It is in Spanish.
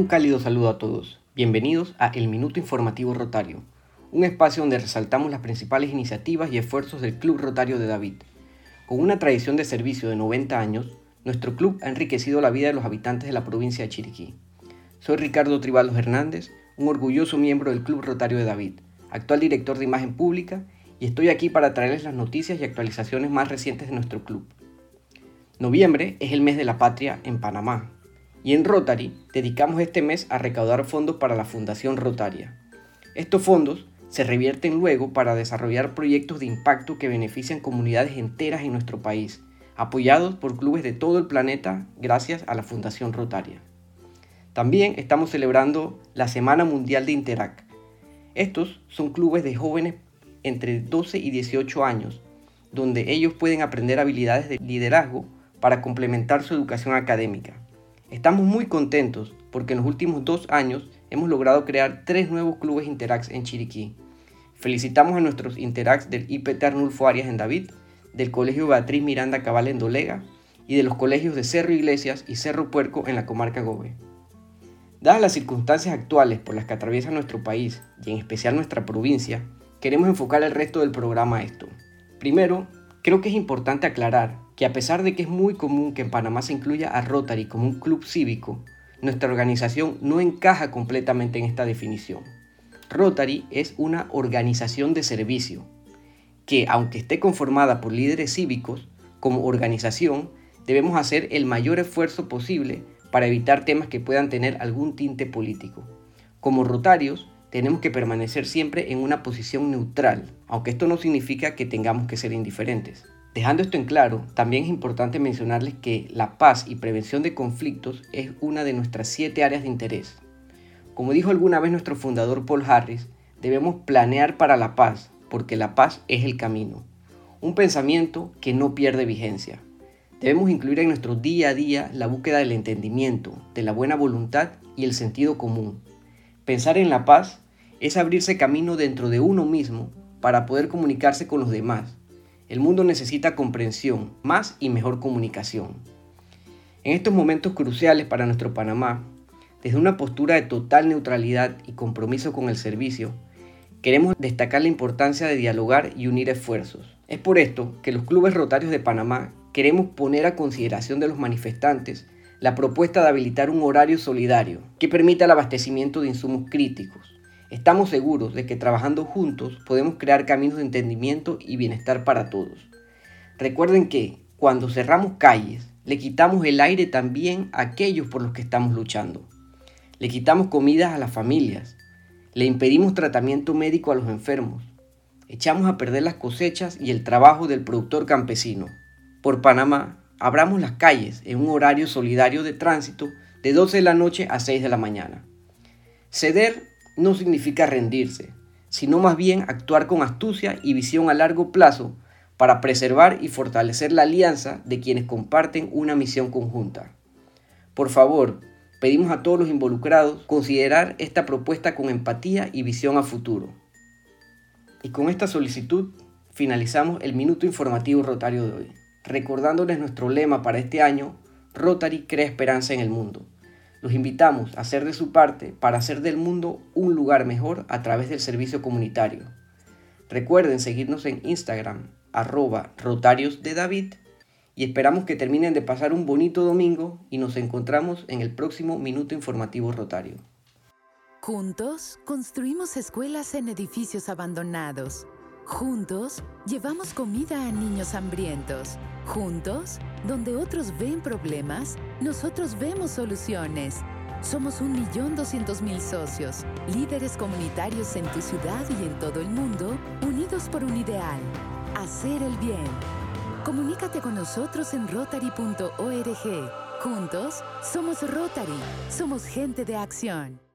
Un cálido saludo a todos. Bienvenidos a El Minuto Informativo Rotario, un espacio donde resaltamos las principales iniciativas y esfuerzos del Club Rotario de David. Con una tradición de servicio de 90 años, nuestro club ha enriquecido la vida de los habitantes de la provincia de Chiriquí. Soy Ricardo Tribalos Hernández, un orgulloso miembro del Club Rotario de David, actual director de imagen pública, y estoy aquí para traerles las noticias y actualizaciones más recientes de nuestro club. Noviembre es el mes de la patria en Panamá, y en Rotary dedicamos este mes a recaudar fondos para la Fundación Rotaria. Estos fondos se revierten luego para desarrollar proyectos de impacto que benefician comunidades enteras en nuestro país, apoyados por clubes de todo el planeta gracias a la Fundación Rotaria. También estamos celebrando la Semana Mundial de Interac. Estos son clubes de jóvenes entre 12 y 18 años, donde ellos pueden aprender habilidades de liderazgo para complementar su educación académica. Estamos muy contentos porque en los últimos dos años hemos logrado crear tres nuevos clubes Interax en Chiriquí. Felicitamos a nuestros Interax del IPT Arnulfo Arias en David, del Colegio Beatriz Miranda Cabal en Dolega y de los colegios de Cerro Iglesias y Cerro Puerco en la comarca Gobe. Dadas las circunstancias actuales por las que atraviesa nuestro país y en especial nuestra provincia, queremos enfocar el resto del programa a esto. Primero, creo que es importante aclarar que a pesar de que es muy común que en Panamá se incluya a Rotary como un club cívico, nuestra organización no encaja completamente en esta definición. Rotary es una organización de servicio que, aunque esté conformada por líderes cívicos, como organización debemos hacer el mayor esfuerzo posible para evitar temas que puedan tener algún tinte político. Como rotarios, tenemos que permanecer siempre en una posición neutral, aunque esto no significa que tengamos que ser indiferentes. Dejando esto en claro, también es importante mencionarles que la paz y prevención de conflictos es una de nuestras siete áreas de interés. Como dijo alguna vez nuestro fundador Paul Harris, debemos planear para la paz, porque la paz es el camino. Un pensamiento que no pierde vigencia. Debemos incluir en nuestro día a día la búsqueda del entendimiento, de la buena voluntad y el sentido común. Pensar en la paz es abrirse camino dentro de uno mismo para poder comunicarse con los demás el mundo necesita comprensión, más y mejor comunicación. En estos momentos cruciales para nuestro Panamá, desde una postura de total neutralidad y compromiso con el servicio, queremos destacar la importancia de dialogar y unir esfuerzos. Es por esto que los clubes rotarios de Panamá queremos poner a consideración de los manifestantes la propuesta de habilitar un horario solidario que permita el abastecimiento de insumos críticos, Estamos seguros de que trabajando juntos podemos crear caminos de entendimiento y bienestar para todos. Recuerden que cuando cerramos calles, le quitamos el aire también a aquellos por los que estamos luchando. Le quitamos comidas a las familias. Le impedimos tratamiento médico a los enfermos. Echamos a perder las cosechas y el trabajo del productor campesino. Por Panamá, abramos las calles en un horario solidario de tránsito de 12 de la noche a 6 de la mañana. Ceder no significa rendirse, sino más bien actuar con astucia y visión a largo plazo para preservar y fortalecer la alianza de quienes comparten una misión conjunta. Por favor, pedimos a todos los involucrados considerar esta propuesta con empatía y visión a futuro. Y con esta solicitud finalizamos el minuto informativo Rotario de hoy, recordándoles nuestro lema para este año, Rotary crea esperanza en el mundo. Los invitamos a hacer de su parte para hacer del mundo un lugar mejor a través del servicio comunitario. Recuerden seguirnos en Instagram, arroba Rotarios de David, y esperamos que terminen de pasar un bonito domingo y nos encontramos en el próximo Minuto Informativo Rotario. Juntos construimos escuelas en edificios abandonados. Juntos llevamos comida a niños hambrientos. Juntos, donde otros ven problemas, nosotros vemos soluciones. Somos un millón doscientos mil socios, líderes comunitarios en tu ciudad y en todo el mundo, unidos por un ideal, hacer el bien. Comunícate con nosotros en rotary.org. Juntos, somos Rotary, somos gente de acción.